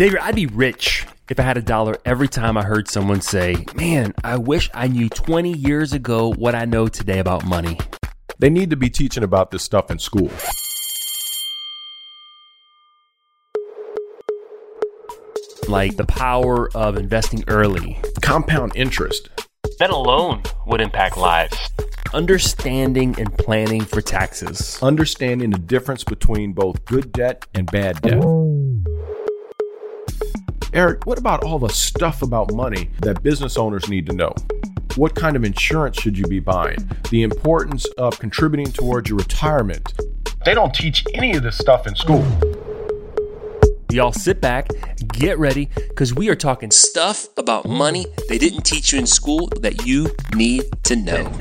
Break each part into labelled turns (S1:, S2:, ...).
S1: Xavier, I'd be rich if I had a dollar every time I heard someone say, Man, I wish I knew 20 years ago what I know today about money.
S2: They need to be teaching about this stuff in school.
S1: Like the power of investing early,
S2: Compound interest.
S1: that alone would impact lives. Understanding and planning for taxes.
S2: Understanding the difference between both good debt and bad debt. Erik, what about all the stuff about money that business owners need to know? What kind of insurance should you be buying? The importance of contributing towards your retirement. They don't teach any of this stuff in school.
S1: Y'all sit back, get ready, because we are talking stuff about money they didn't teach you in school that you need to know.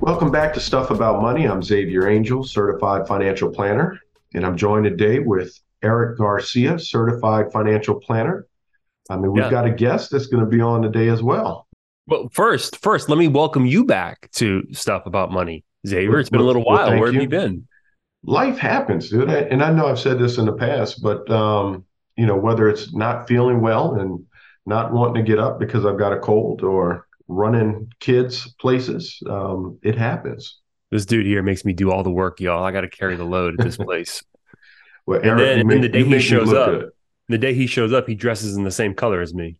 S3: Welcome back to Stuff About Money. I'm Xavier Angel, certified financial planner, and I'm joined today with Erik Garcia, certified financial planner. I mean, we've
S1: Yeah.
S3: got a guest that's going to be on today as well.
S1: Well, first, first, let me welcome you back to stuff about money, Xavier. It's been a little while.
S3: thank
S1: Where have
S3: you.
S1: you been?
S3: Life happens, dude. And I know I've said this in the past, but, um, you know, whether it's not feeling well and not wanting to get up because I've got a cold or running kids places, um, it happens.
S1: This dude here makes me do all the work, y'all. I got to carry the load at this place.
S3: Well,
S1: And then-
S3: you
S1: and then the day he shows up-
S3: good.
S1: The day he shows up, he dresses in the same color as me.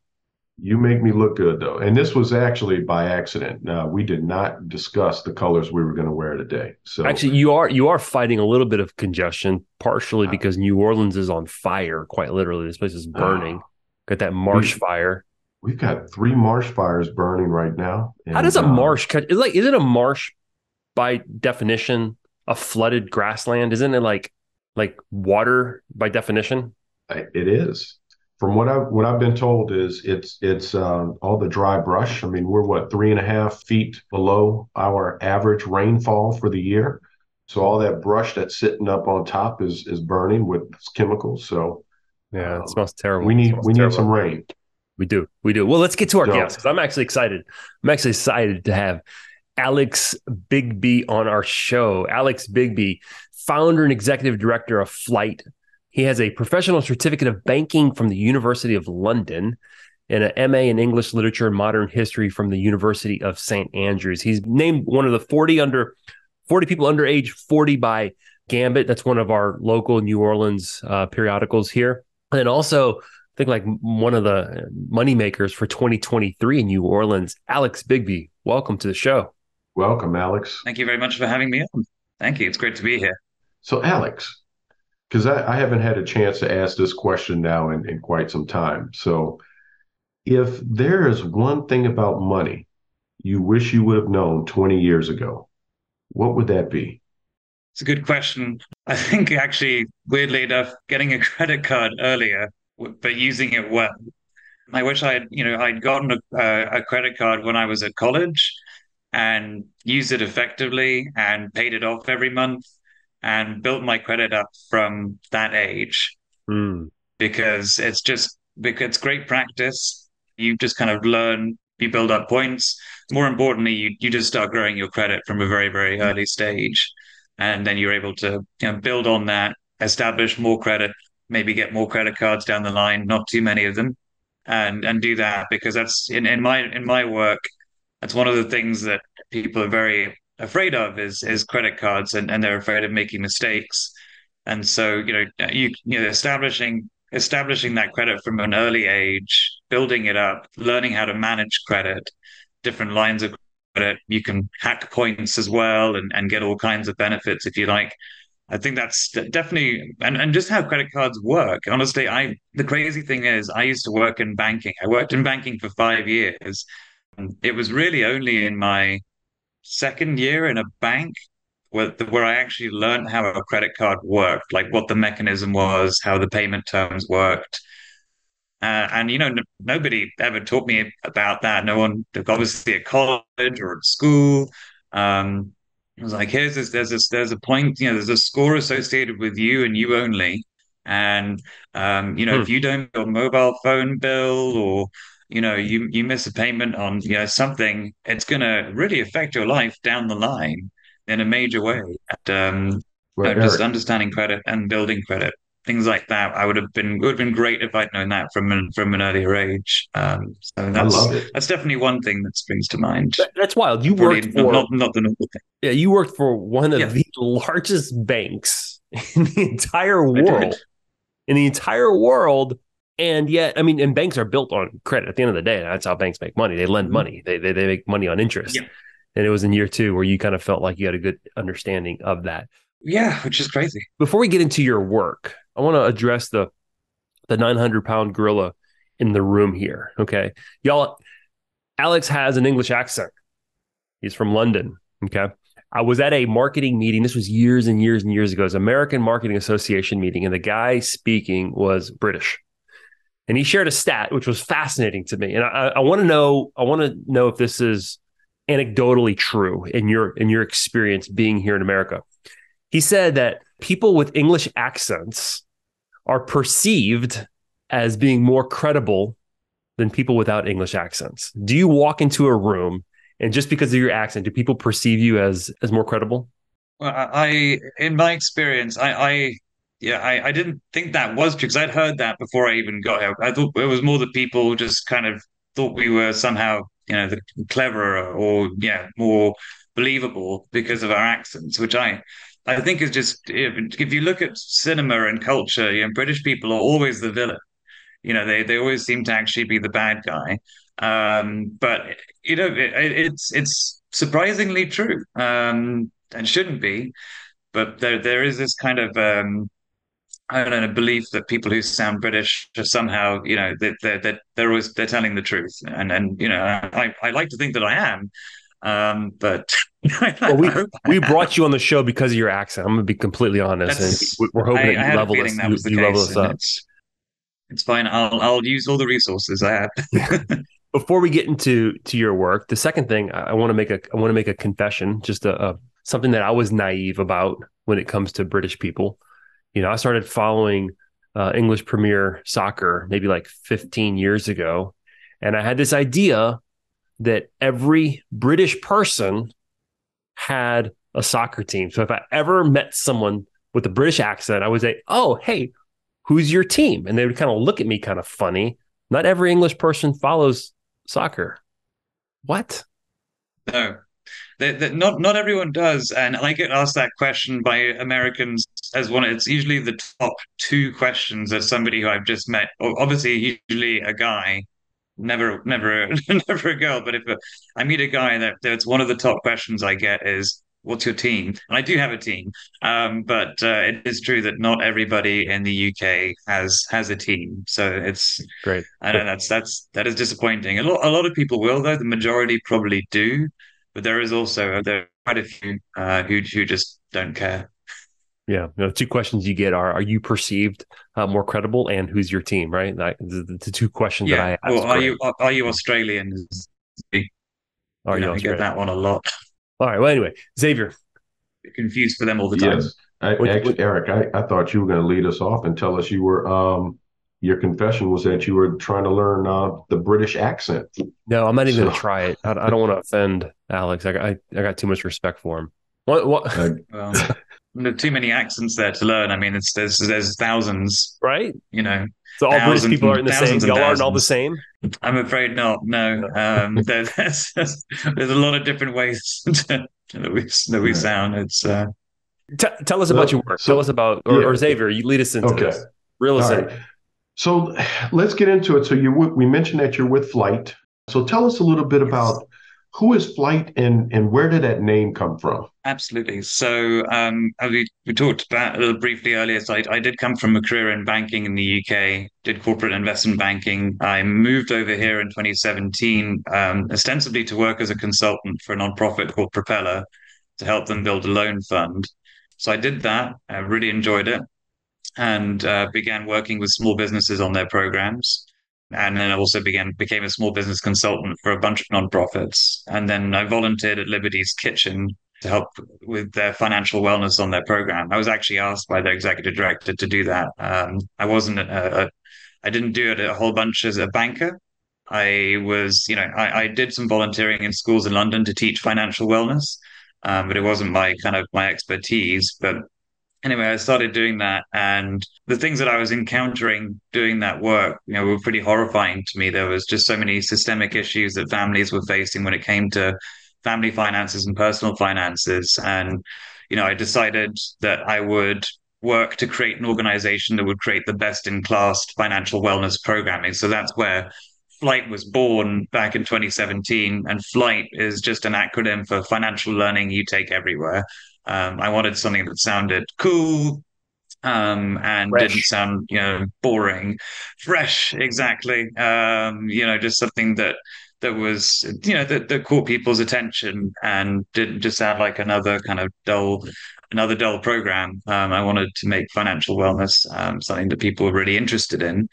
S3: You make me look good though. And this was actually by accident. Uh, we did not discuss the colors we were going to wear today. So
S1: Actually, you are you are fighting a little bit of congestion, partially
S3: Ah.
S1: because New Orleans is on fire. Quite literally, this place is burning.
S3: Ah.
S1: Got that marsh
S3: We-
S1: fire.
S3: we've got three marsh fires burning right now.
S1: How does a
S3: uh,
S1: marsh catch? Is like is it a marsh by definition a flooded grassland? Isn't it like like water by definition?
S3: It is. From what I've what I've been told is it's it's uh, all the dry brush. I mean, we're what three and a half feet below our average rainfall for the year. So all that brush that's sitting up on top is is burning with chemicals. So
S1: Yeah,
S3: Um,
S1: it smells terrible.
S3: we need we need
S1: terrible.
S3: some rain.
S1: We do. We do. Well, let's get to our guest because I'm actually excited. I'm actually excited to have Alex Bigbie on our show. Alex Bigbie, founder and executive director of Flyte. He has a professional certificate of banking from the University of London and an MA in English literature and modern history from the University of St. Andrews. He's named one of the 40 under 40 people under age 40 by Gambit. That's one of our local New Orleans uh, periodicals here. And also, I think like one of the money makers for 2023 in New Orleans, Alex Bigbie. Welcome to the show.
S3: Welcome, Alex.
S4: Thank you very much for having me on. Thank you. It's great to be here.
S3: So, Alex, because I, I haven't had a chance to ask this question now in, in quite some time. So, if there is one thing about money you wish you would have known 20 years ago, what would that be?
S4: It's a good question. I think actually, weirdly enough, getting a credit card earlier, but using it well. I wish I had, you know, I'd gotten a, a, a credit card when I was at college and used it effectively and paid it off every month and built my credit up from that age.
S1: Hmm.
S4: because it's just because it's great practice. You just kind of learn, you build up points. More importantly, you you just start growing your credit from a very, very early stage. And then you're able to you know, build on that, establish more credit, maybe get more credit cards down the line, not too many of them, and and do that because that's in, in my in my work, that's one of the things that people are very afraid of is is mm-hmm. credit cards and, and they're afraid of making mistakes. And so, you know, uh, you you know, establishing establishing that credit from an early age, building it up, learning how to manage credit, different lines of credit. You can hack points as well and, and get all kinds of benefits if you like. I think that's definitely and, and just how credit cards work. Honestly, I the crazy thing is I used to work in banking. I worked in banking for five years. And it was really only in my second year in a bank where where I actually learned how a credit card worked, like what the mechanism was, how the payment terms worked. Uh, and you know, n- nobody ever taught me about that. No one, obviously, at college or at school. Um, it was like, here's this, there's this, there's a point, you know, there's a score associated with you and you only. And um, you know,
S1: Hmm.
S4: if you don't your mobile phone bill or you know, you you miss a payment on you know something, it's gonna really affect your life down the line in a major way. And um,
S3: Well,
S4: uh, just understanding credit and building credit. things like that. I would have been it would have been great if I'd known that from an, from an earlier age. Um, so that's,
S3: I love it.
S4: That's definitely one thing that springs to mind.
S1: That, that's wild. You
S4: Probably
S1: worked
S4: not,
S1: for
S4: not, not the normal thing.
S1: yeah, you worked for one of
S4: Yeah.
S1: the largest banks in the entire world. In the entire world. And yet, I mean, and banks are built on credit. At the end of the day, that's how banks make money. They lend
S3: Mhm.
S1: money. They, they they make money on interest.
S4: Yeah.
S1: And it was in year two where you kind of felt like you had a good understanding of that.
S4: Yeah, which is crazy.
S1: before we get into your work, I want to address the the 900 pound gorilla in the room here. Okay, y'all. Alex has an English accent. He's from London. Okay. I was at a marketing meeting. This was years and years and years ago. It was American Marketing Association meeting, and the guy speaking was British. And he shared a stat which was fascinating to me. And I, I want to know, I want to know if this is anecdotally true in your in your experience being here in America. He said that people with English accents are perceived as being more credible than people without English accents. Do you walk into a room and just because of your accent, do people perceive you as as more credible?
S4: Well, I, in my experience, I, I yeah, I, I didn't think that was because I'd heard that before I even got here. I thought it was more that people just kind of thought we were somehow, you know, the cleverer or yeah, more believable because of our accents, which I I think is just if, if you look at cinema and culture, you know, British people are always the villain. You know, they they always seem to actually be the bad guy. Um, but you know, it, it's it's surprisingly true, um, and shouldn't be. But there there is this kind of um, I don't know belief that people who sound British are somehow you know that they're, they're they're always they're telling the truth, and and you know I I like to think that I am, um, but
S1: Well, we
S4: I hope I
S1: we brought you on the show because of your accent. I'm going to be completely honest,
S4: That's-
S1: and we- we're hoping
S4: I,
S1: that you level us,
S4: that
S1: you, you level us up.
S4: it's it's fine. I'll I'll use all the resources I have.
S1: before we get into to your work, the second thing I, I want to make a I want to make a confession, just a, a something that I was naive about when it comes to British people. You know, I started following uh, English Premier Soccer maybe like 15 years ago, and I had this idea that every British person had a soccer team. So if I ever met someone with a British accent, I would say, "Oh, hey, who's your team?" And they would kind of look at me kind of funny. Not every English person follows soccer. What?
S4: No, not not everyone does, and I get asked that question by Americans as one. It's usually the top two questions of somebody who I've just met. Or Obviously, usually a guy, never never never a girl. But if a, I meet a guy, that that's one of the top questions I get is, "What's your team?" And I do have a team, um, but uh, it is true that not everybody in the UK has has a team. So it's
S1: Great.
S4: I know that's that's that is disappointing. A lot a lot of people will though. The majority probably do, but there is also there are quite a few uh, who who just don't care.
S1: Yeah. You know, two questions you get are: Are you perceived uh, more credible, and who's your team? Right. Like, the, the, the two questions
S4: Yeah.
S1: that I ask.
S4: Well, are
S1: Great.
S4: you are, are you Australian?
S1: Are you
S4: know, I get that one a lot.
S1: All right. Well, anyway, Xavier.
S4: Confused for them all the time.
S3: Yes. I,
S1: What-
S3: actually,
S1: what-
S3: Erik, I, I thought you were going to lead us off and tell us you were, um, your confession was that you were trying to learn uh, the British accent.
S1: No, I'm not even going to try it. I, I don't want to offend Alex. I, got- I I got too much respect for him. What? What?
S3: Uh,
S4: Well, there are too many accents there to learn. I mean, it's there's there's thousands.
S1: right.
S4: You know,
S1: So all British people aren't the same. Y'all aren't all the same.
S4: I'm afraid not. No, um, there- there's there's a lot of different ways to, that we that we sound. It's uh,
S1: T- tell us about your work.
S3: So-
S1: tell us about, or,
S3: yeah.
S1: or Xavier, you lead us into
S3: Okay.
S1: this. Reel us
S3: All
S1: in.
S3: right. So let's get into it. So you we mentioned that you're with Flyte. So tell us a little bit about who is Flyte and and where did that name come from?
S4: Absolutely. So, um, as we, we talked about a little briefly earlier, so I, I did come from a career in banking in the UK, did corporate investment banking. I moved over here in 2017, um, ostensibly to work as a consultant for a nonprofit called Propeller to help them build a loan fund. So I did that. I really enjoyed it and uh, began working with small businesses on their programs. And then I also began became a small business consultant for a bunch of nonprofits. And then I volunteered at Liberty's Kitchen to help with their financial wellness on their program. I was actually asked by their executive director to do that. Um, I wasn't a, a, I didn't do it a whole bunch as a banker. I was, you know, I, I did some volunteering in schools in London to teach financial wellness, um, but it wasn't my kind of my expertise. But anyway, I started doing that, and the things that I was encountering doing that work, you know, were pretty horrifying to me. There was just so many systemic issues that families were facing when it came to family finances and personal finances, and you know, I decided that I would work to create an organization that would create the best in class financial wellness programming. So that's where Flyte was born back in 2017, and Flyte is just an acronym for financial learning you take everywhere. Um, I wanted something that sounded cool um, and fresh. didn't sound, you know, boring. Fresh, exactly. Um, you know, just something that that was, you know, that, that caught people's attention and didn't just sound like another kind of dull another dull program. Um, I wanted to make financial wellness um, something that people were really interested in.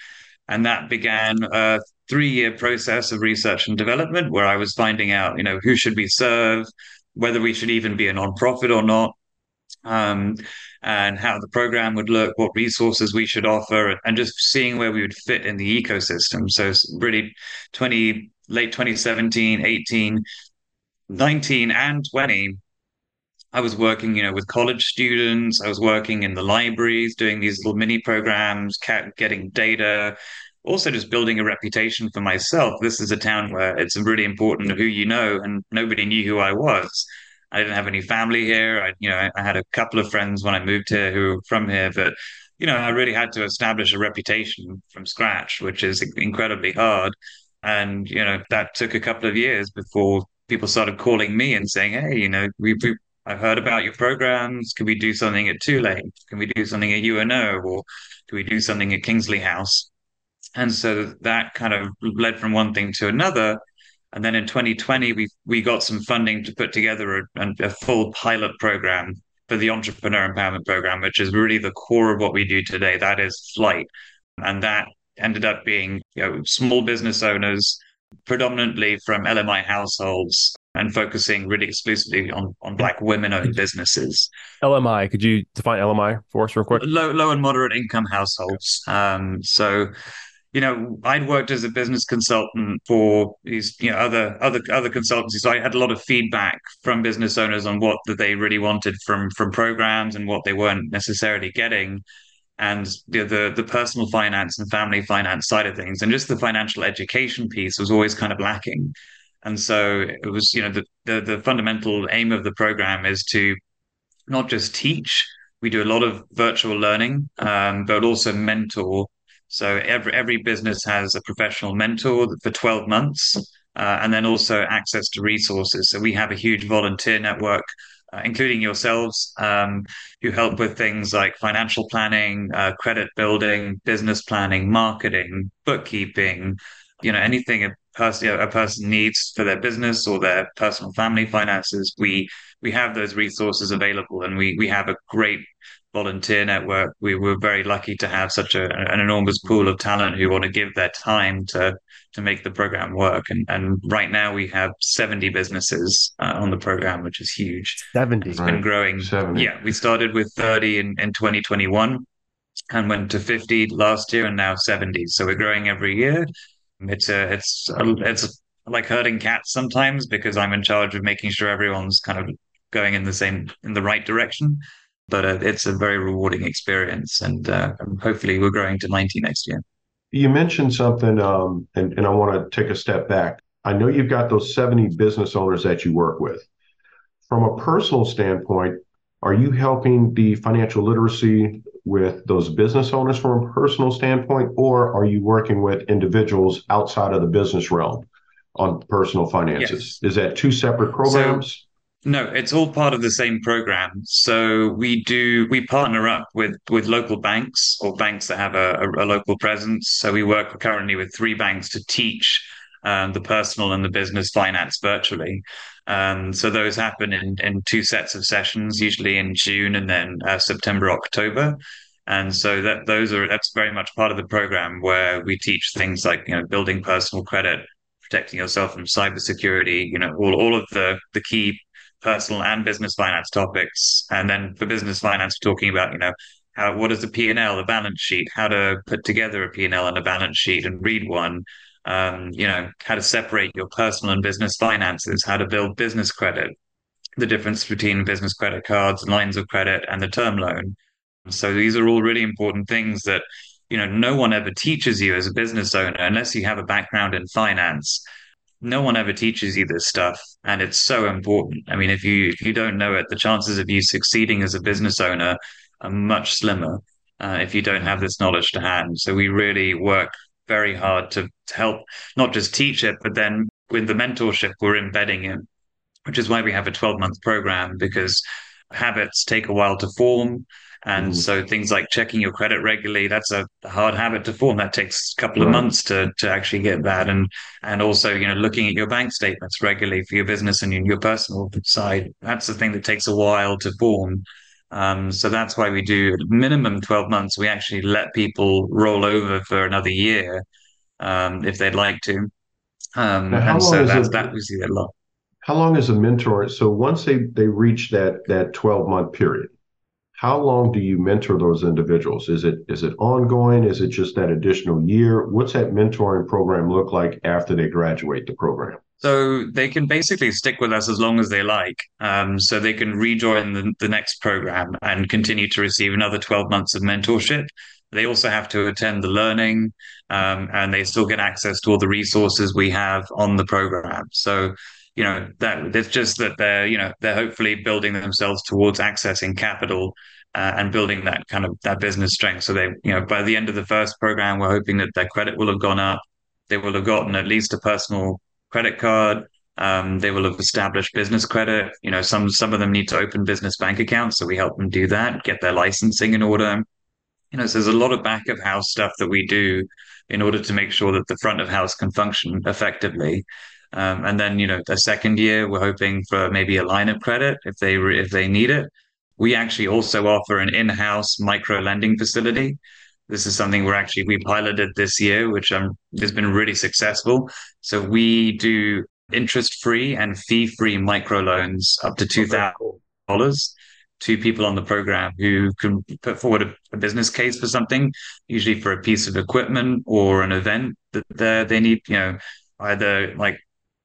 S4: And that began a three year process of research and development where I was finding out, you know, who should we serve, whether we should even be a nonprofit or not, um, and how the program would look, what resources we should offer, and just seeing where we would fit in the ecosystem. So really 20, late 2017, 18, 19, and 20, I was working, you know, with college students. I was working in the libraries, doing these little mini programs, getting data, also just building a reputation for myself. This is a town where it's really important who you know, and nobody knew who I was. I didn't have any family here. I, you know, I, had a couple of friends when I moved here who were from here, but you know, I really had to establish a reputation from scratch, which is incredibly hard. And you know, that took a couple of years before people started calling me and saying, "Hey, you know, we, we I've heard about your programs. Can we do something at Tulane? Can we do something at UNO? Or can we do something at Kingsley House? And so that kind of led from one thing to another. And then in 2020, we we got some funding to put together a, a full pilot program for the Entrepreneur Empowerment Program, which is really the core of what we do today. That is Flyte, and that ended up being you know, small business owners, predominantly from LMI households, and focusing really exclusively on on Black women-owned businesses.
S1: LMI, could you define LMI for us real quick?
S4: Low, low and moderate income households. Um, so you know, I'd worked as a business consultant for these, you know, other other other consultancies. So I had a lot of feedback from business owners on what that they really wanted from from programs and what they weren't necessarily getting, and the the, the personal finance and family finance side of things, and just the financial education piece was always kind of lacking. And so it was, you know, the the, the fundamental aim of the program is to not just teach. We do a lot of virtual learning, um, but also mentor so every every business has a professional mentor for 12 months, uh, and then also access to resources. So we have a huge volunteer network, uh, including yourselves, um, who help with things like financial planning, uh, credit building, business planning, marketing, bookkeeping. You know anything a person a person needs for their business or their personal family finances. We we have those resources available, and we we have a great volunteer network, we were very lucky to have such a, an enormous pool of talent who want to give their time to to make the program work. And and right now we have 70 businesses uh, on the program, which is huge.
S1: 70.
S4: It's right. been growing. 70. Yeah, we started with 30 in, in 2021 and went to 50 last year and now 70. So we're growing every year. It's a, it's a, it's like herding cats sometimes because I'm in charge of making sure everyone's kind of going in the same in the right direction but uh, it's a very rewarding experience. And uh, hopefully, we're growing to 90 next year.
S3: You mentioned something, um, and, and I want to take a step back. I know you've got those 70 business owners that you work with. From a personal standpoint, are you helping the financial literacy with those business owners from a personal standpoint, or are you working with individuals outside of the business realm on personal finances? Yes. Is that two separate programs? So,
S4: no, it's all part of the same program. So we do we partner up with with local banks or banks that have a, a, a local presence. So we work currently with three banks to teach um, the personal and the business finance virtually. Um, so those happen in in two sets of sessions, usually in June and then uh, September October. And so that those are that's very much part of the program where we teach things like you know building personal credit, protecting yourself from cybersecurity, you know all all of the the key personal and business finance topics. And then for business finance, we're talking about, you know, how what is the P&L, the balance sheet, how to put together a P&L and a balance sheet and read one, um, you know, how to separate your personal and business finances, how to build business credit, the difference between business credit cards, lines of credit, and the term loan. So these are all really important things that you know no one ever teaches you as a business owner unless you have a background in finance. No one ever teaches you this stuff, and it's so important. I mean, if you if you don't know it, the chances of you succeeding as a business owner are much slimmer uh, if you don't have this knowledge to hand. So we really work very hard to, to help not just teach it, but then with the mentorship, we're embedding it, which is why we have a 12 month program because habits take a while to form. And mm. so things like checking your credit regularly, that's a hard habit to form. That takes a couple of months to to actually get that. And and also, you know, looking at your bank statements regularly for your business and your personal side, that's the thing that takes a while to form. Um, so that's why we do minimum 12 months. We actually let people roll over for another year um, if they'd like to. Um, and so that's, it, that we see a lot.
S3: How long is a mentor? So once they, they reach that that 12 month period, how long do you mentor those individuals? Is it is it ongoing? Is it just that additional year? What's that mentoring program look like after they graduate the program?
S4: So they can basically stick with us as long as they like. Um, so they can rejoin the, the next program and continue to receive another 12 months of mentorship. They also have to attend the learning um, and they still get access to all the resources we have on the program. So, you know, that it's just that they're, you know, they're hopefully building themselves towards accessing capital uh, and building that kind of that business strength. So they, you know, by the end of the first program, we're hoping that their credit will have gone up. They will have gotten at least a personal credit card. Um, they will have established business credit. You know, some some of them need to open business bank accounts, so we help them do that, get their licensing in order. You know, so there's a lot of back of house stuff that we do in order to make sure that the front of house can function effectively. Um, and then, you know, the second year, we're hoping for maybe a line of credit if they if they need it. We actually also offer an in-house micro lending facility. This is something we're actually we piloted this year, which um, has been really successful. So we do interest-free and fee-free micro loans up to two thousand dollars to people on the program who can put forward a, a, business case for something, usually for a piece of equipment or an event that they need, you know, either like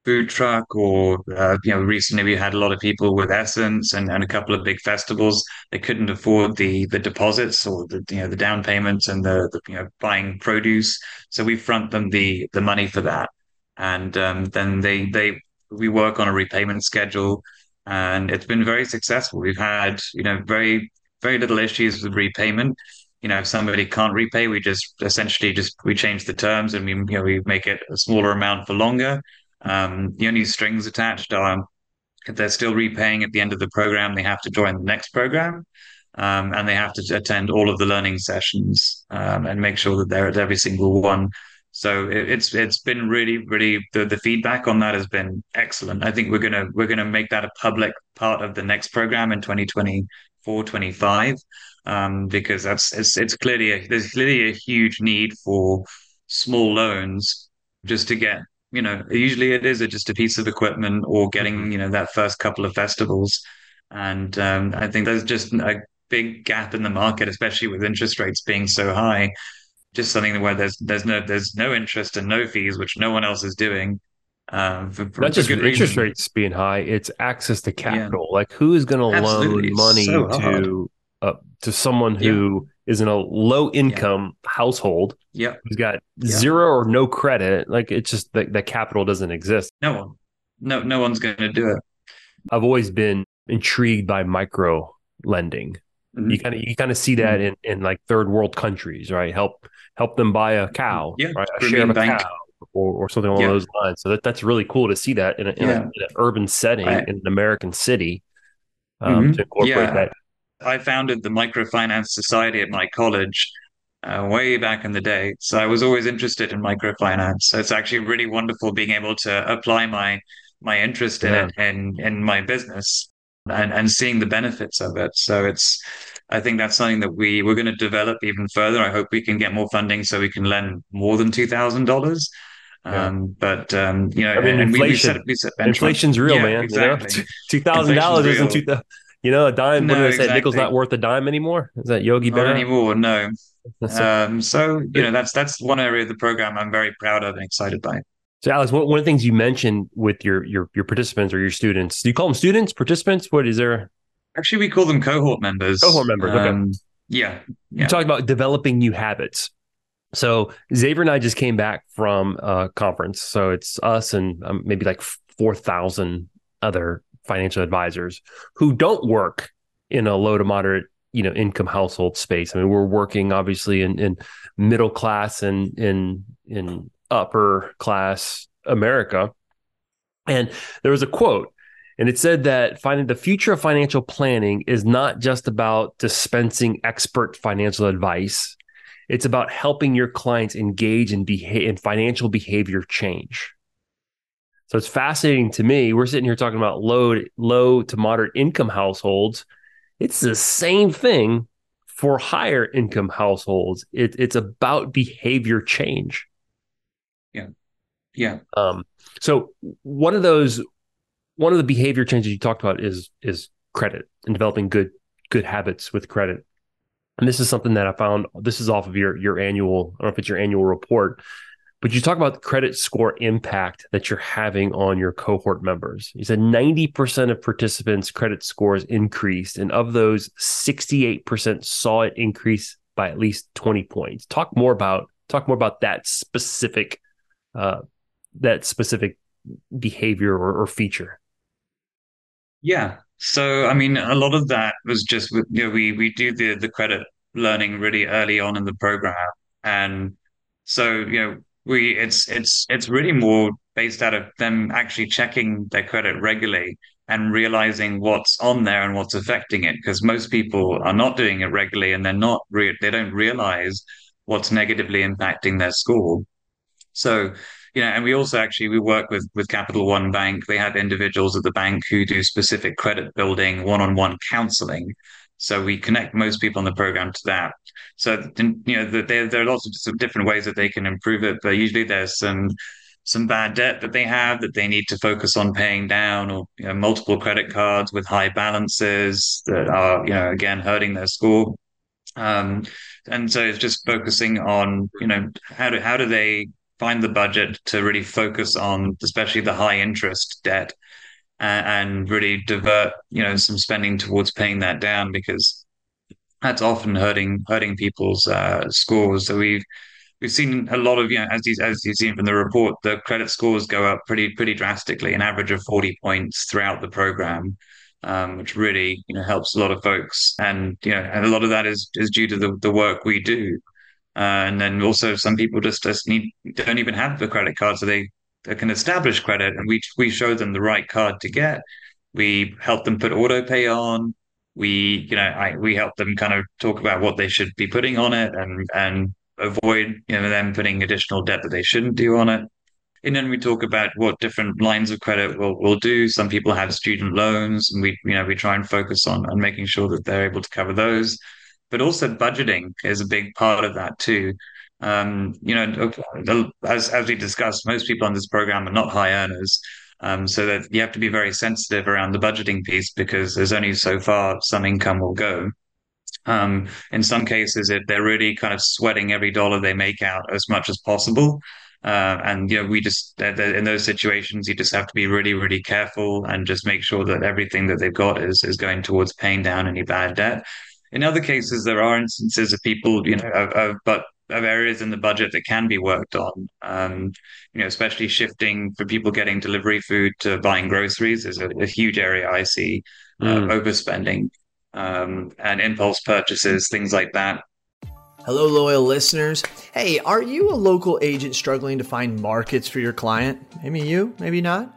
S4: food truck or uh, you know recently we had a lot of people with essence and, and a couple of big festivals. They couldn't afford the the deposits or the you know the down payments and the, the you know buying produce. So we front them the the money for that. And um, then they they we work on a repayment schedule and it's been very successful. We've had you know very very little issues with repayment. You know if somebody can't repay we just essentially just we change the terms and we you know we make it a smaller amount for longer um, the only strings attached are if they're still repaying at the end of the program, they have to join the next program. Um, and they have to attend all of the learning sessions um, and make sure that they're at every single one. So it, it's it's been really really the, the feedback on that has been excellent. I think we're gonna we're gonna make that a public part of the next program in 2024 25 um, because that's it's it's clearly a, there's clearly a huge need for small loans just to get you know, usually it is just a piece of equipment or getting, you know, that first couple of festivals. And um, I think there's just a big gap in the market, especially with interest rates being so high. Just something where there's there's no there's no interest and no fees, which no one else is doing.
S1: Um, for, for Not just interest reason. rates being high; it's access to capital. Yeah. Like, who is going to loan money so to uh, to someone who is in a low income yeah. household.
S4: Yeah.
S1: Who's got yeah. zero or no credit. Like it's just that the capital doesn't exist.
S4: No one. No, no one's going to do it.
S1: I've always been intrigued by micro lending. Mm-hmm. You kind of you kind of see that mm-hmm. in, in like third world countries, right? Help help them buy a cow,
S4: yeah,
S1: right? A share of a bank. cow or, or something along yeah. those lines. So that, that's really cool to see that in, a, in, yeah. a, in an urban setting in an American city um, mm-hmm. to incorporate that
S4: I founded the Microfinance Society at my college uh, way back in the day. So I was always interested in microfinance. So it's actually really wonderful being able to apply my my interest in yeah. it in in my business and and seeing the benefits of it. So it's I think that's something that we we're going to develop even further. I hope we can get more funding so we can lend more than two thousand dollars. Yeah. Um, but um, you know,
S1: I mean, inflation, we, we set, we set inflation's real, yeah, man. Exactly. You know? Two thousand dollars isn't two thousand. You know, a dime. No, what do they exactly. say? Nickel's not worth a dime anymore. Is that Yogi
S4: Berra? Not anymore. No. um, so you know, that's that's one area of the program I'm very proud of and excited by.
S1: So, Alex, one, one of the things you mentioned with your your your participants or your students, do you call them students, participants? What is there?
S4: Actually, we call them cohort members.
S1: Cohort members. Okay. Um,
S4: Yeah.
S1: yeah. You talked about developing new habits. So Xavier and I just came back from a conference. So it's us and um, maybe like 4,000 other financial advisors who don't work in a low to moderate you know income household space. I mean, we're working obviously in, in middle class and in in upper class America. And there was a quote, and it said that finding the future of financial planning is not just about dispensing expert financial advice. It's about helping your clients engage in, beha- in financial behavior change. So it's fascinating to me. We're sitting here talking about low, low to moderate income households. It's the same thing for higher income households. It, it's about behavior change.
S4: Yeah. Yeah.
S1: Um, so one of those, one of the behavior changes you talked about is is credit and developing good good habits with credit. And this is something that I found. This is off of your your annual. I don't know if it's your annual report, but you talk about the credit score impact that you're having on your cohort members. You said 90% of participants' credit scores increased, and of those, 68% saw it increase by at least 20 points. Talk more about talk more about that specific uh, that specific behavior or, or feature.
S4: Yeah. So I mean, a lot of that was just you know we we do the the credit learning really early on in the program, and so you know we it's it's it's really more based out of them actually checking their credit regularly and realizing what's on there and what's affecting it because most people are not doing it regularly and they're not re- they don't realize what's negatively impacting their score. So you know and we also actually we work with with Capital One bank. They have individuals at the bank who do specific credit building one-on-one counseling so we connect most people on the program to that. So you know, there there are lots of different ways that they can improve it, but usually there's some some bad debt that they have that they need to focus on paying down, or you know, multiple credit cards with high balances that are you know again hurting their score. Um, and so it's just focusing on you know how do how do they find the budget to really focus on especially the high interest debt and, really divert you know some spending towards paying that down because that's often hurting hurting people's uh, scores. So we've we've seen a lot of you know as you as you've seen from the report, the credit scores go up pretty pretty drastically, an average of forty points throughout the program. Um, which really you know helps a lot of folks, and you know, and a lot of that is is due to the, the work we do. Uh, and then also some people just just need don't even have the credit card, so they that can establish credit, and we we show them the right card to get. We help them put auto pay on. We you know I, we help them kind of talk about what they should be putting on it, and and avoid you know them putting additional debt that they shouldn't do on it. And then we talk about what different lines of credit will will do. Some people have student loans, and we you know we try and focus on on making sure that they're able to cover those. But also budgeting is a big part of that too. Um, you know, as as we discussed, most people on this program are not high earners. Um, so that you have to be very sensitive around the budgeting piece because there's only so far some income will go. Um, in some cases, it, they're really kind of sweating every dollar they make out as much as possible. Uh, and you know, we just in those situations, you just have to be really, really careful and just make sure that everything that they've got is is going towards paying down any bad debt. In other cases, there are instances of people, you know, of, of, but of areas in the budget that can be worked on. Um, you know, especially shifting for people getting delivery food to buying groceries is a, a huge area I see uh, mm. overspending um, and impulse purchases, things like that.
S5: Hello, loyal listeners. Hey, are you a local agent struggling to find markets for your client? Maybe you, maybe not.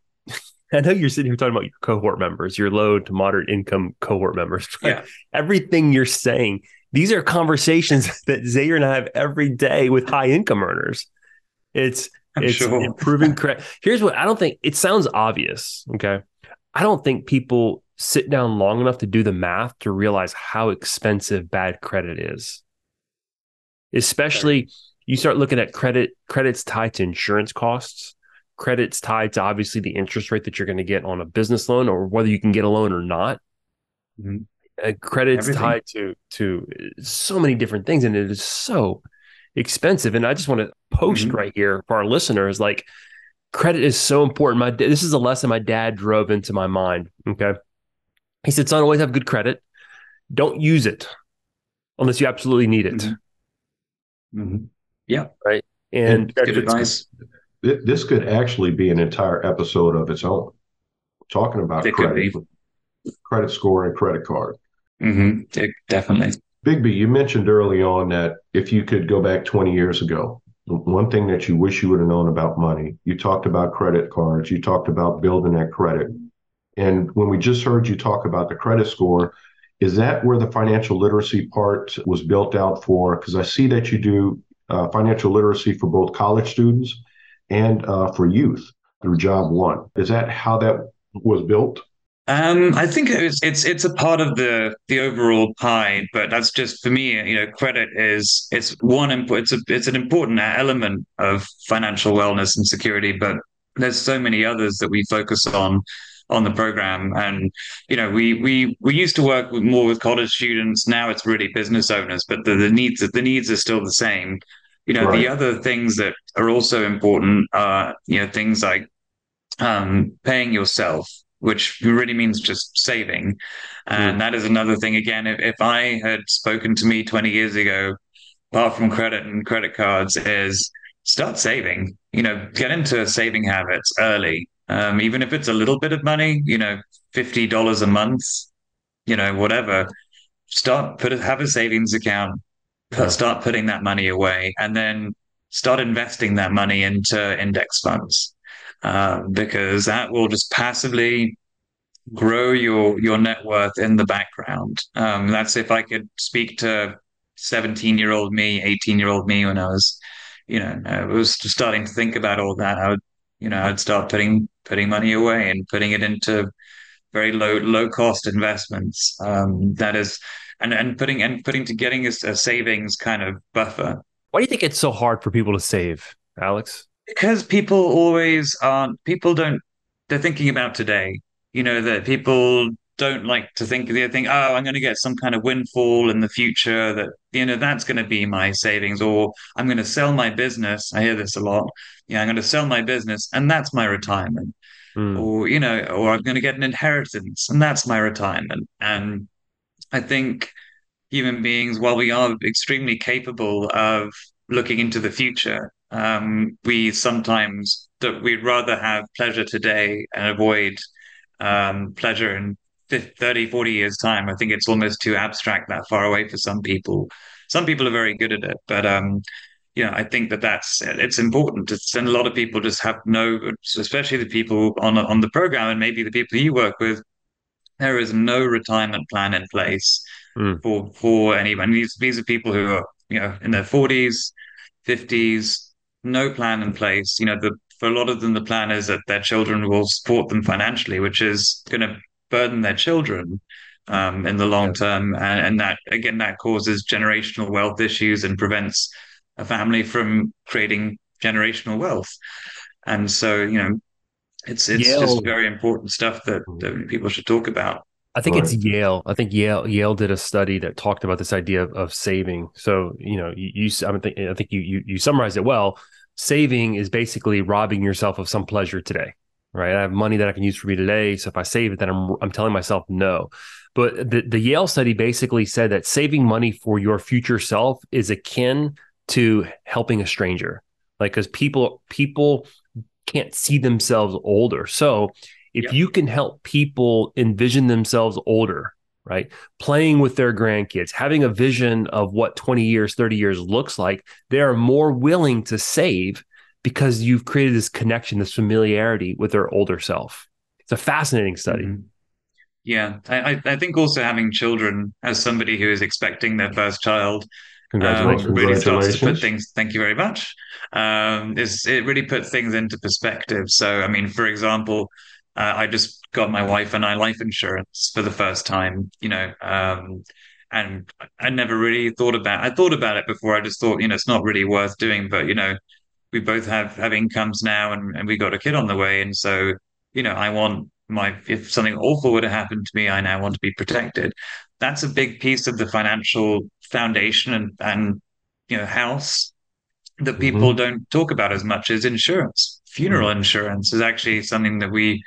S1: I know you're sitting here talking about your cohort members, your low to moderate income cohort members.
S4: yeah.
S1: Everything you're saying, these are conversations that Xavier and I have every day with high income earners. It's it's
S4: sure.
S1: improving credit. Here's what I don't think it sounds obvious. Okay. I don't think people sit down long enough to do the math to realize how expensive bad credit is. Especially you start looking at credit credits tied to insurance costs, credits tied to obviously the interest rate that you're going to get on a business loan or whether you can get a loan or not.
S4: Mhm.
S1: Uh, credits
S4: Everything.
S1: tied to to so many different things and it is so expensive and I just want to post
S4: Mhm.
S1: right here for our listeners like credit is so important. My this is a lesson my dad drove into my mind, okay? He said, "Son, always have good credit. Don't use it unless you absolutely need it."
S4: Mhm. Mhm.
S1: And
S4: Good advice.
S3: Th- This could actually be an entire episode of its own. Talking about
S4: It
S3: credit, credit score, and credit card.
S4: hmm definitely.
S3: Bigbie, you mentioned early on that if you could go back 20 years ago, one thing that you wish you would have known about money, you talked about credit cards, you talked about building that credit. And when we just heard you talk about the credit score, is that where the financial literacy part was built out for? Because I see that you do uh, financial literacy for both college students and uh, for youth through Job One. Is that how that was built?
S4: Um, I think it's it's it's a part of the the overall pie, but that's just for me. You know, credit is it's one it's a it's an important element of financial wellness and security, but there's so many others that we focus on on the program. And you know, we we we used to work with more with college students. Now it's really business owners, but the, the needs the needs are still the same. You know,
S3: Right.
S4: the other things that are also important are you know things like um, paying yourself, which really means just saving. And that is another thing. Again, if, if I had spoken to me 20 years ago, apart from credit and credit cards, is start saving, you know, get into saving habits early. Um, even if it's a little bit of money, you know, $50 a month, you know, whatever, start put a, have a savings account,
S1: Yeah.
S4: start putting that money away and then start investing that money into index funds uh, because that will just passively grow your your net worth in the background. Um, that's if I could speak to 17 year old me, 18 year old me when I was, you know, I was just starting to think about all that. I would, you know, I'd start putting putting money away and putting it into very low low cost investments. Um, that is, and and putting and putting to getting a, a savings kind of buffer.
S1: Why do you think it's so hard for people to save, Alex?
S4: because people always aren't people don't they're thinking about today. You know that people don't like to think they think oh i'm going to get some kind of windfall in the future that you know that's going to be my savings or i'm going to sell my business. I hear this a lot. Yeah i'm going to sell my business and that's my retirement.
S1: Hmm.
S4: or you know or i'm going to get an inheritance and that's my retirement. And i think human beings while we are extremely capable of looking into the future um, we sometimes that we'd rather have pleasure today and avoid um, pleasure in 50, 30 40 years time. I think it's almost too abstract that far away for some people. Some people are very good at it but um you know i think that that's it's important it's, and a lot of people just have no especially the people on on the program and maybe the people you work with there is no retirement plan in place
S1: Hmm.
S4: for for anyone. These these are people who are you know in their 40s 50s no plan in place. You know the for a lot of them the plan is that their children will support them financially which is going to burden their children um, in the long term. And, and that again that causes generational wealth issues and prevents a family from creating generational wealth. And so you know it's it's
S1: Yale-
S4: just very important stuff that, that mm-hmm. people should talk about
S1: I think it's Yale. I think Yale Yale did a study that talked about this idea of, of saving. So you know, you, you I think I think you, you you summarized it well. Saving is basically robbing yourself of some pleasure today, right? I have money that I can use for me today, so if I save it, then I'm I'm telling myself no. But the the Yale study basically said that saving money for your future self is akin to helping a stranger, like because people people can't see themselves older, so if
S4: Yep.
S1: you can help people envision themselves older, right? Playing with their grandkids, having a vision of what 20 years, 30 years looks like, they are more willing to save because you've created this connection, this familiarity with their older self. It's a fascinating study.
S4: Mhm. Yeah, I I think also having children as somebody who is expecting their first child,
S1: Congratulations!
S4: Um, really starts to put things. Thank you very much. Um, it really put things into perspective? So, I mean, for example, uh, I just got my wife and I life insurance for the first time. You know, um, and I never really thought about. I thought about it before. I just thought, you know, it's not really worth doing. But you know, we both have have incomes now, and, and we got a kid on the way, and so you know, I want my if something awful were to happen to me, I now want to be protected. That's a big piece of the financial foundation and and you know house that mm-hmm. people mm-hmm. don't talk about as much as insurance. Funeral mm-hmm. insurance is actually something that we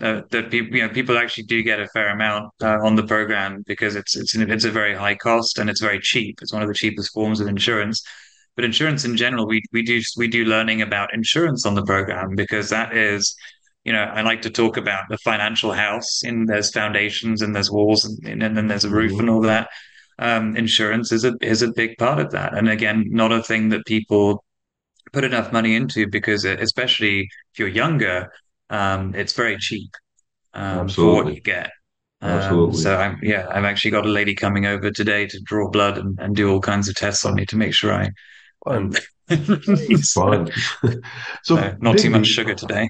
S4: uh, that people you know people actually do get a fair amount uh, on the program because it's it's it's a very high cost and it's very cheap. It's one of the cheapest forms of insurance. But insurance in general, we we do we do learning about insurance on the program because that is you know, I like to talk about the financial house. And there's foundations and there's walls and, and then there's a roof mm-hmm. and all that. Um, insurance is a is a big part of that, and again, not a thing that people put enough money into because, especially if you're younger, um, it's very cheap um, for what you get. Um, so I'm yeah, I've actually got a lady coming over today to draw blood and, and do all kinds of tests on me to make sure I.
S3: Fun. Fun.
S4: so, so not too much sugar today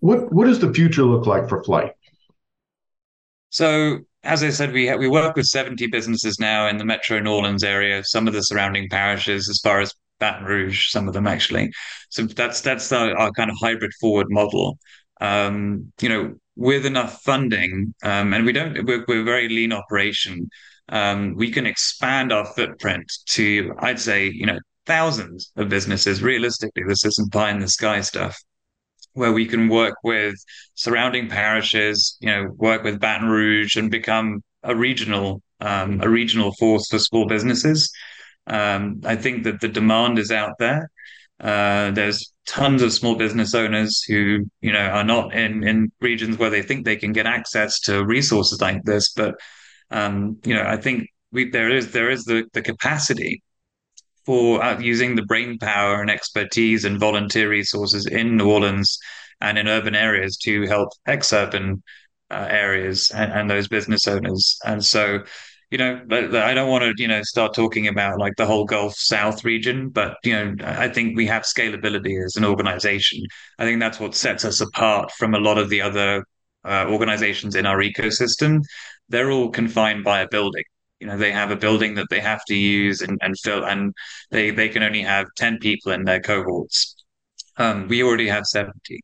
S3: what what does the future look like for Flyte?
S4: So, as I said, we we work with 70 businesses now in the Metro New Orleans area, some of the surrounding parishes, as far as Baton Rouge, some of them actually. So that's that's our, our kind of hybrid forward model. Um, you know, with enough funding, um, and we don't, we're, we're a very lean operation. Um, we can expand our footprint to, I'd say, you know, thousands of businesses. Realistically, this isn't pie in the sky stuff where we can work with surrounding parishes, you know, work with Baton Rouge and become a regional um, a regional force for small businesses. Um, I think that the demand is out there. Uh, there's tons of small business owners who, you know, are not in in regions where they think they can get access to resources like this. But um, you know, I think we, there is there is the the capacity for uh, using the brain power and expertise and volunteer resources in New Orleans and in urban areas to help ex-urban uh, areas and, and, those business owners. And so, you know, I don't want to, you know, start talking about like the whole Gulf South region, but you know, I think we have scalability as an organization. I think that's what sets us apart from a lot of the other uh, organizations in our ecosystem. They're all confined by a building you know they have a building that they have to use and, and fill and they they can only have 10 people in their cohorts um, we already have 70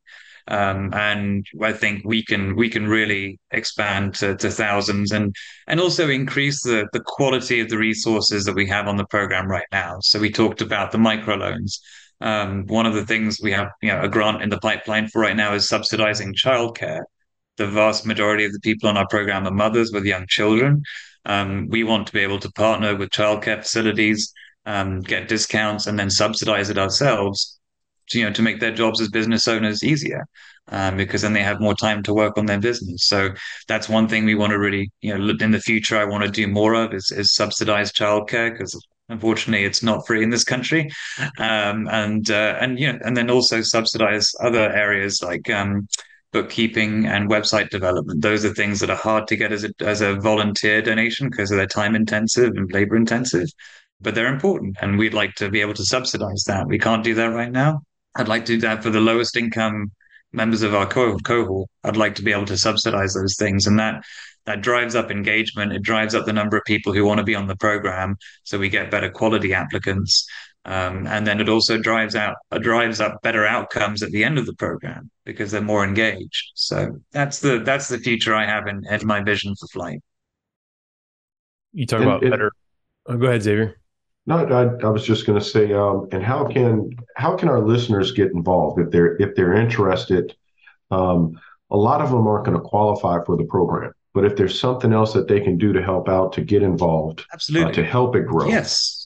S4: um, and I think we can we can really expand to, to, thousands and and also increase the the quality of the resources that we have on the program right now. So we talked about the microloans. Um, one of the things we have you know a grant in the pipeline for right now is subsidizing childcare. The vast majority of the people on our program are mothers with young children. Um, we want to be able to partner with childcare facilities, um, get discounts, and then subsidize it ourselves. To, you know, to make their jobs as business owners easier, um, because then they have more time to work on their business. So that's one thing we want to really, you know, in the future, I want to do more of is, is subsidized childcare because unfortunately it's not free in this country um, and uh, and you know and then also subsidize other areas like um, bookkeeping and website development. Those are things that are hard to get as a, as a volunteer donation because they're time intensive and labor intensive, but they're important. And we'd like to be able to subsidize that. We can't do that right now. I'd like to do that for the lowest income members of our co- cohort. I'd like to be able to subsidize those things. And that that drives up engagement. It drives up the number of people who want to be on the program. So we get better quality applicants. Um, and then it also drives out uh, drives up better outcomes at the end of the program because they're more engaged. So that's the that's the future I have in, in my vision for Flyte.
S1: You talk and, about and, better. Oh, go ahead, Xavier.
S3: No, I, I was just going to say, um, and how can how can our listeners get involved if they're if they're interested? Um, a lot of them aren't going to qualify for the program, but if there's something else that they can do to help out, to get involved,
S4: absolutely, uh,
S3: to help it grow,
S4: yes,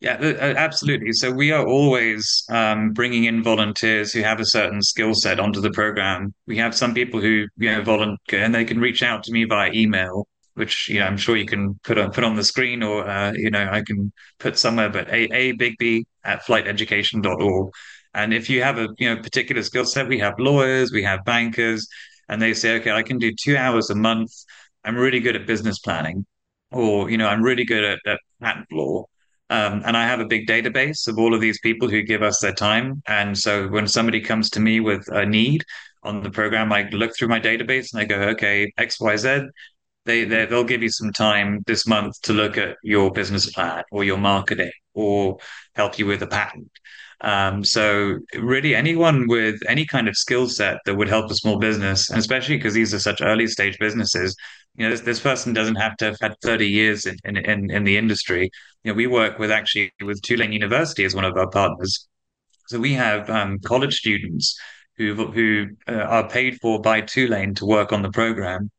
S4: yeah, absolutely. So we are always um, bringing in volunteers who have a certain skill set onto the program. We have some people who you know volunteer and they can reach out to me via email, which you know I'm sure you can put on put on the screen or uh, you know I can put somewhere. But a a Bigbie at flighteducation.org. And if you have a you know particular skill set, we have lawyers, we have bankers, and they say, okay, I can do two hours a month. I'm really good at business planning, or you know I'm really good at, at patent law Um, and I have a big database of all of these people who give us their time. And so when somebody comes to me with a need on the program, I look through my database and I go, okay, X, Y, Z. They, they they'll give you some time this month to look at your business plan or your marketing or help you with a patent. Um, so really anyone with any kind of skill set that would help a small business, and especially because these are such early stage businesses, you know, this, this person doesn't have to have had 30 years in, in, in the industry. You know, we work with actually with Tulane University as one of our partners. So we have um, college students who who uh, are paid for by Tulane to work on the program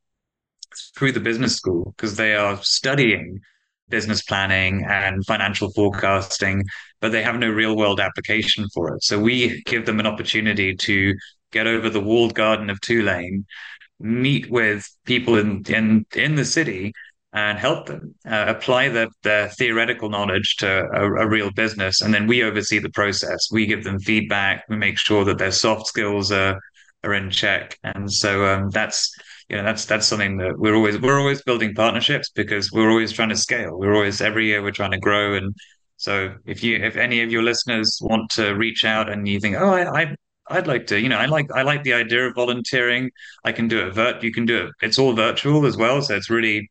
S4: through the business school because they are studying business planning and financial forecasting, but they have no real world application for it. So we give them an opportunity to get over the walled garden of Tulane, meet with people in in in the city and help them uh, apply the, their theoretical knowledge to a, a, real business. And then we oversee the process. We give them feedback. We make sure that their soft skills are, are in check. And so um, that's you know that's that's something that we're always we're always building partnerships because we're always trying to scale. We're always every year we're trying to grow. And so if you if any of your listeners want to reach out and you think, oh, I, I I'd like to, you know, I like I like the idea of volunteering. I can do it vert. You can do it. It's all virtual as well, so it's really,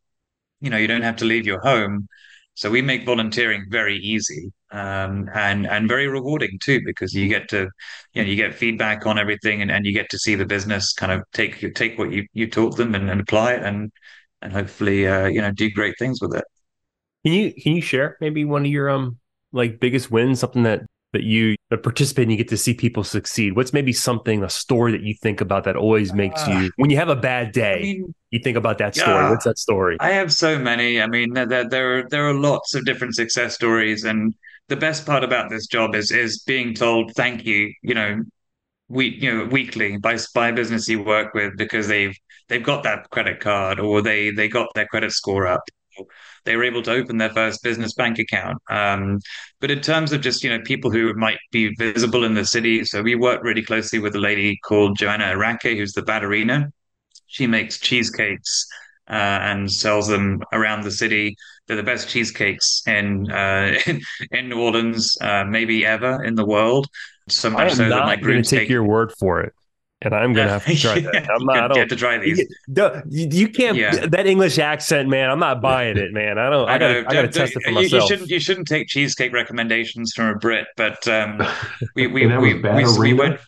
S4: you know, you don't have to leave your home. So we make volunteering very easy um, and and very rewarding too because you get to you know you get feedback on everything and, and you get to see the business kind of take take what you you taught them and, and apply it and and hopefully uh, you know do great things with it.
S1: Can you can you share maybe one of your um like biggest wins, something that that you participate and you get to see people succeed? What's maybe something, a story that you think about that always makes uh, you, when you have a bad day, I mean, you think about that story? Yeah, What's that story?
S4: I have so many. I mean, there, there, are, there are lots of different success stories. And the best part about this job is is being told thank you, you know, we you know weekly by by business you work with because they've they've got that credit card or they they got their credit score up. They were able to open their first business bank account. Um, but in terms of just you know people who might be visible in the city, so we work really closely with a lady called Joanna Arake, who's the ballerina. She makes cheesecakes uh, and sells them around the city. They're the best cheesecakes in uh, in, in, New Orleans, uh, maybe ever in the world.
S1: So much so that my group take, take your word for it. And I'm gonna have to try yeah, that. I'm not. I don't,
S4: have to try these.
S1: You, you can't. Yeah. That English accent, man. I'm not buying it, man. I don't. I, I gotta. I gotta test it for myself.
S4: You shouldn't. You shouldn't take cheesecake recommendations from a Brit. But um, we we we, we, we went.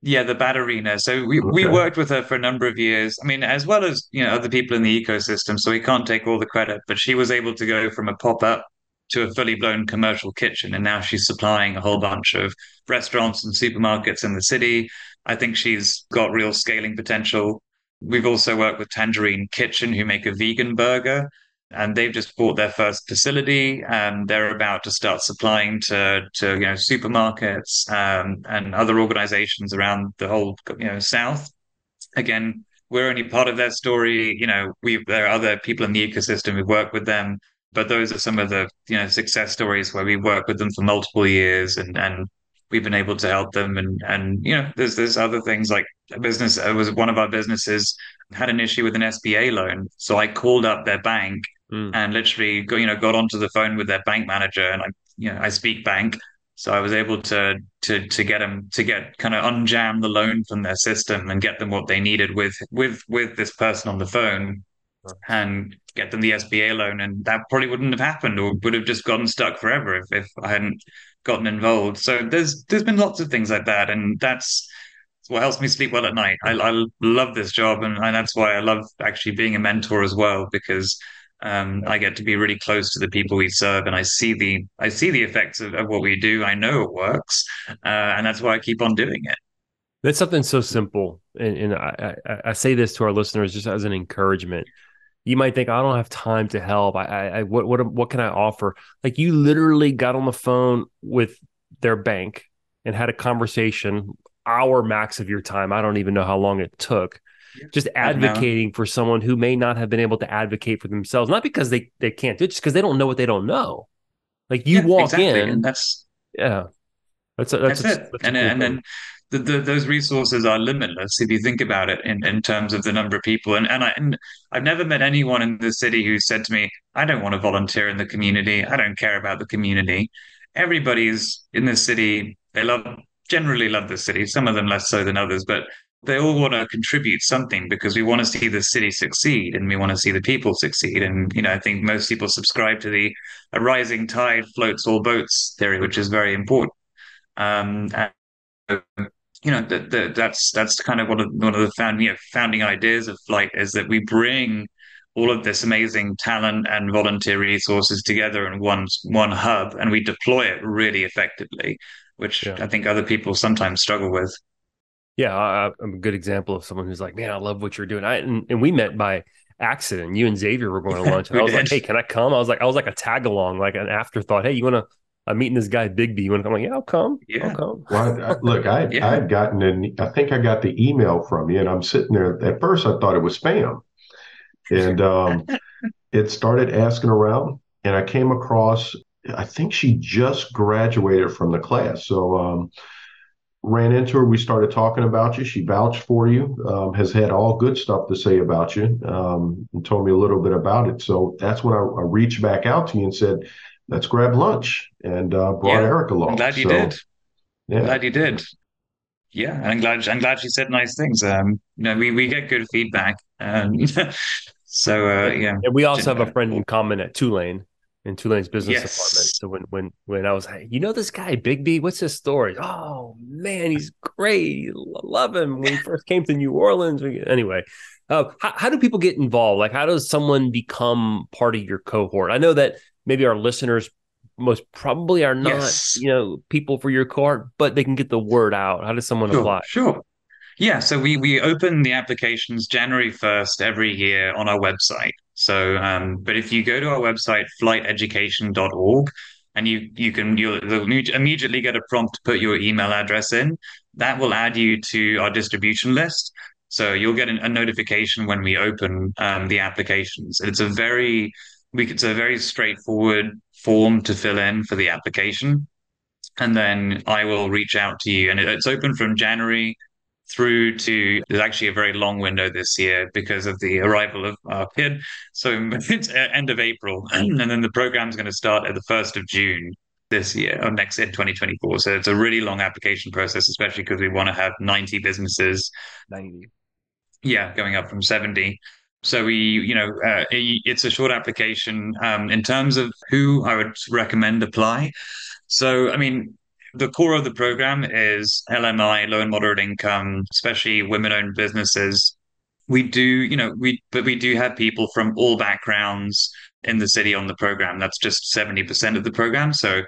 S4: Yeah, the Ballerina. So we, okay. we worked with her for a number of years. I mean, as well as you know other people in the ecosystem. So we can't take all the credit, but she was able to go from a pop up to a fully blown commercial kitchen, and now she's supplying a whole bunch of restaurants and supermarkets in the city. I think she's got real scaling potential. We've also worked with Tangerine Kitchen, who make a vegan burger and they've just bought their first facility and they're about to start supplying to to you know supermarkets um, and other organizations around the whole you know south. Again we're only part of their story. You know we there are other people in the ecosystem. Who work with them but those are some of the you know success stories where we work with them for multiple years and and we've been able to help them. And and you know there's there's other things like a business it was one of our businesses had an issue with an SBA loan. So I called up their bank mm. and literally go, you know got onto the phone with their bank manager and I you know I speak bank. So I was able to to to get them to get kind of unjam the loan from their system and get them what they needed with with with this person on the phone and get them the SBA loan and that probably wouldn't have happened or would have just gotten stuck forever if, if I hadn't gotten involved. So there's there's been lots of things like that and that's what helps me sleep well at night. I, I love this job and, and that's why I love actually being a mentor as well because um, I get to be really close to the people we serve, and I see the I see the effects of, of what we do. I know it works, uh, and that's why I keep on doing it.
S1: That's something so simple, and, and I, I, I, say this to our listeners just as an encouragement. You might think I don't have time to help. I, I, I what what what can I offer? Like you literally got on the phone with their bank and had a conversation, hour max of your time. I don't even know how long it took just advocating for someone who may not have been able to advocate for themselves, not because they, they can't do it, just because they don't know what they don't know. Like you yeah, walk exactly. in,
S4: and that's
S1: yeah,
S4: that's a, that's, that's a, it. That's and, cool and then the, the, those resources are limitless if you think about it in, in terms of the number of people. And and, I, and I've never met anyone in the city who said to me, "I don't want to volunteer in the community. I don't care about the community." Everybody's in the city. They love generally love the city. Some of them less so than others, but they all want to contribute something because we want to see the city succeed and we want to see the people succeed. And you know, I think most people subscribe to the a rising tide floats all boats theory, which is very important. Um, and, you know, the, the, that's that's kind of one of one of the found, you know, founding ideas of Flyte is that we bring all of this amazing talent and volunteer resources together in one one hub, and we deploy it really effectively, which yeah. I think other people sometimes struggle with.
S1: Yeah, I, am a good example of someone who's like, "Man, I love what you're doing." I and, and we met by accident. You and Xavier were going to lunch. I was did. like, "Hey, can I come?" I was like, I was like a tag along, like an afterthought. Hey, you want to I'm meeting this guy Bigbie. You want to come? I'm like, yeah, I'll come. Yeah. I'll come.
S3: Well, I, look, I yeah. I had gotten an I think I got the email from you, and I'm sitting there. At first, I thought it was spam, and um, it started asking around, and I came across. I think she just graduated from the class, so um, ran into her. We started talking about you. She vouched for you. Um, has had all good stuff to say about you, um, and told me a little bit about it. So that's when I, I reached back out to you and said let's grab lunch and uh, brought yeah, Erik along.
S4: I'm glad you so, did. Yeah. Glad you did. Yeah, and I'm glad I'm glad she said nice things. Um, you know, we, we get good feedback. Um, so uh, yeah.
S1: And we also have a friend in common at Tulane in Tulane's business yes. department. So when when when I was, hey, you know this guy Bigbie, what's his story? Oh man, he's great. Love him. When he first came to New Orleans. Anyway, uh, how, how do people get involved? Like, how does someone become part of your cohort? I know that maybe our listeners most probably are not, yes. you know, people for your cohort, but they can get the word out. How does someone
S4: sure,
S1: apply?
S4: Sure. Yeah, so we we open the applications January 1st every year on our website. So um, but if you go to our website flighteducation.org and you you can you'll, you'll immediately get a prompt to put your email address in, that will add you to our distribution list. So you'll get a notification when we open um, the applications. It's a very we it's a very straightforward form to fill in for the application. And then I will reach out to you. And it's open from January through to there's actually a very long window this year because of the arrival of our kid. So it's uh, end of April. and then the program's going to start at the 1st of June this year or next in 2024. So it's a really long application process, especially because we want to have 90 businesses. 90. Yeah, going up from 70. So we, you know, uh, it's a short application. Um, in terms of who I would recommend apply, so I mean, the core of the program is LMI, low and moderate income, especially women-owned businesses. We do, you know, we but we do have people from all backgrounds in the city on the program. That's just seventy percent of the program. So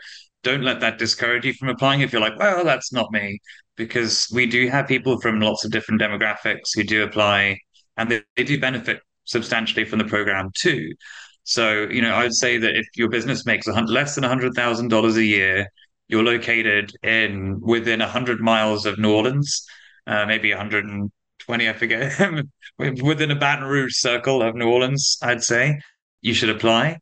S4: don't let that discourage you from applying if you're like, well, that's not me, because we do have people from lots of different demographics who do apply and they, they do benefit substantially from the program too. So, you know, I would say that if your business makes less than $100,000 a year, you're located in within 100 miles of New Orleans, uh, maybe 120, I forget, within a Baton Rouge circle of New Orleans, I'd say you should apply.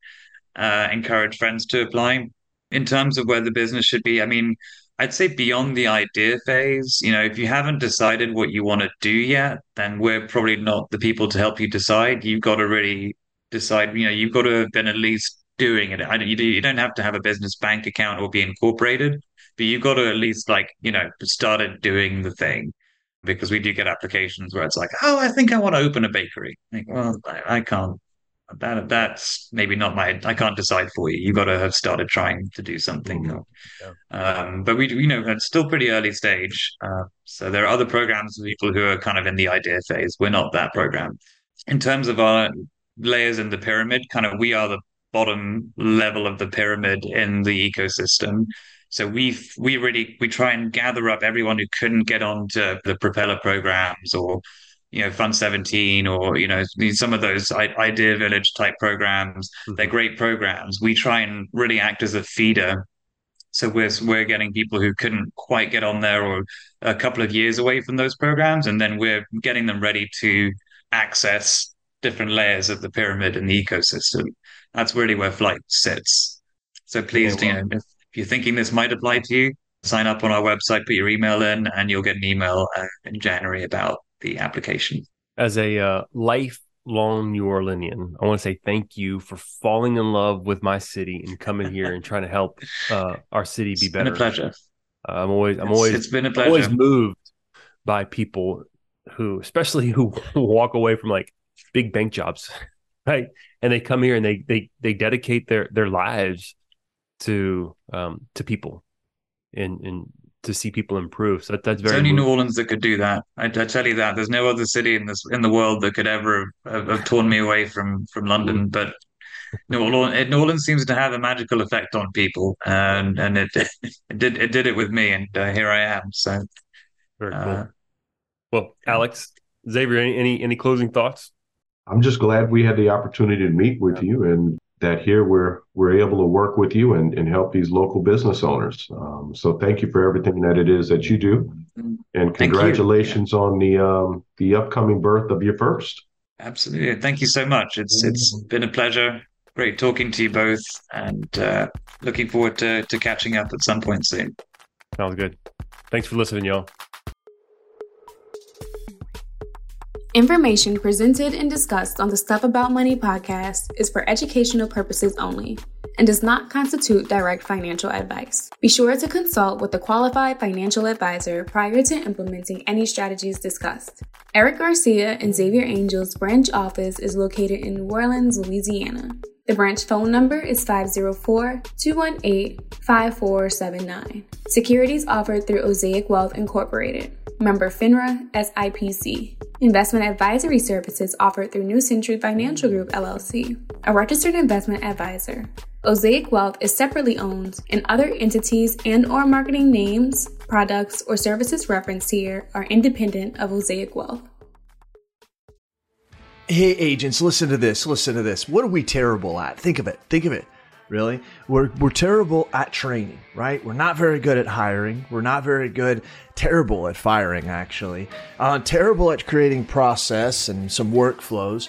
S4: Uh, encourage friends to apply. In terms of where the business should be, I mean, I'd say beyond the idea phase, you know, if you haven't decided what you want to do yet, then we're probably not the people to help you decide. You've got to really decide, you know, you've got to have been at least doing it. I don't, you, do, you don't have to have a business bank account or be incorporated, but you've got to at least like, you know, started doing the thing because we do get applications where it's like, oh, I think I want to open a bakery. Like, well, I, I can't that that's maybe not my i can't decide for you. You got to have started trying to do something mm-hmm. yeah. um, but we you know it's still pretty early stage. Uh, so there are other programs for people who are kind of in the idea phase. We're not that program. In terms of our layers in the pyramid kind of we are the bottom level of the pyramid in the ecosystem. So we we really we try and gather up everyone who couldn't get onto the propeller programs or you know fund 17 or you know some of those idea village type programs mm-hmm. they're great programs. We try and really act as a feeder. So we're we're getting people who couldn't quite get on there or a couple of years away from those programs and then we're getting them ready to access different layers of the pyramid and the ecosystem. That's really where Flyte sits. So please you know if you're thinking this might apply to you sign up on our website, put your email in, and you'll get an email uh, in January about the application.
S1: As a uh, lifelong New Orleanian, I want to say thank you for falling in love with my city and coming here and trying to help uh, our city be
S4: it's
S1: better.
S4: Been a pleasure.
S1: Uh, I'm always, I'm
S4: It's-
S1: always,
S4: it's been a
S1: I'm always moved by people who, especially who walk away from like big bank jobs, right? And they come here and they they they dedicate their their lives to um to people and and to see people improve. So that, that's
S4: It's
S1: very
S4: only New. Orleans that could do that. I, I tell you that. There's no other city in this in the world that could ever have, have torn me away from from London. But New Orleans, New Orleans seems to have a magical effect on people, and and it it did it did it with me, and uh, here I am. So
S1: very cool.
S4: uh,
S1: Well, Alex, Xavier, any, any any closing thoughts?
S3: I'm just glad we had the opportunity to meet with you and that here we're we're able to work with you and, and help these local business owners. Um, so thank you for everything that it is that you do. And
S4: Thank you.
S3: congratulations on the um, the upcoming birth of your first.
S4: absolutely, thank you so much. It's it's been a pleasure. Great talking to you both, and uh, looking forward to to catching up at some point soon.
S1: Sounds good. Thanks for listening, y'all.
S6: Information presented and discussed on the Stuff About Money podcast is for educational purposes only and does not constitute direct financial advice. Be sure to consult with a qualified financial advisor prior to implementing any strategies discussed. Erik Garcia and Xavier Angel's branch office is located in New Orleans, Louisiana. The branch phone number is 504 218 5479. Securities offered through Osaic Wealth Incorporated. Member FINRA SIPC. Investment advisory services offered through New Century Financial Group LLC, a registered investment advisor. Osaic Wealth is separately owned, and other entities and or marketing names, products, or services referenced here are independent of Osaic Wealth.
S5: Hey, agents, listen to this. Listen to this. What are we terrible at? Think of it. Think of it. Really? We're, we're terrible at training, right? We're not very good at hiring. We're not very good, terrible at firing, actually. Uh, terrible at creating process and some workflows.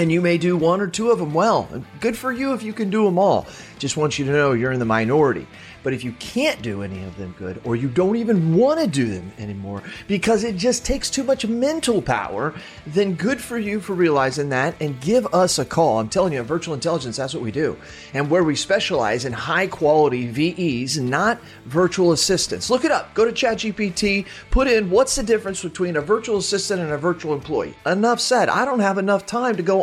S5: And you may do one or two of them well. Good for you if you can do them all. Just want you to know you're in the minority. But if you can't do any of them good, or you don't even want to do them anymore because it just takes too much mental power, then good for you for realizing that and give us a call. I'm telling you, virtual intelligence, that's what we do. And where we specialize in high quality VEs, not virtual assistants. Look it up. Go to ChatGPT, put in what's the difference between a virtual assistant and a virtual employee. Enough said. I don't have enough time to go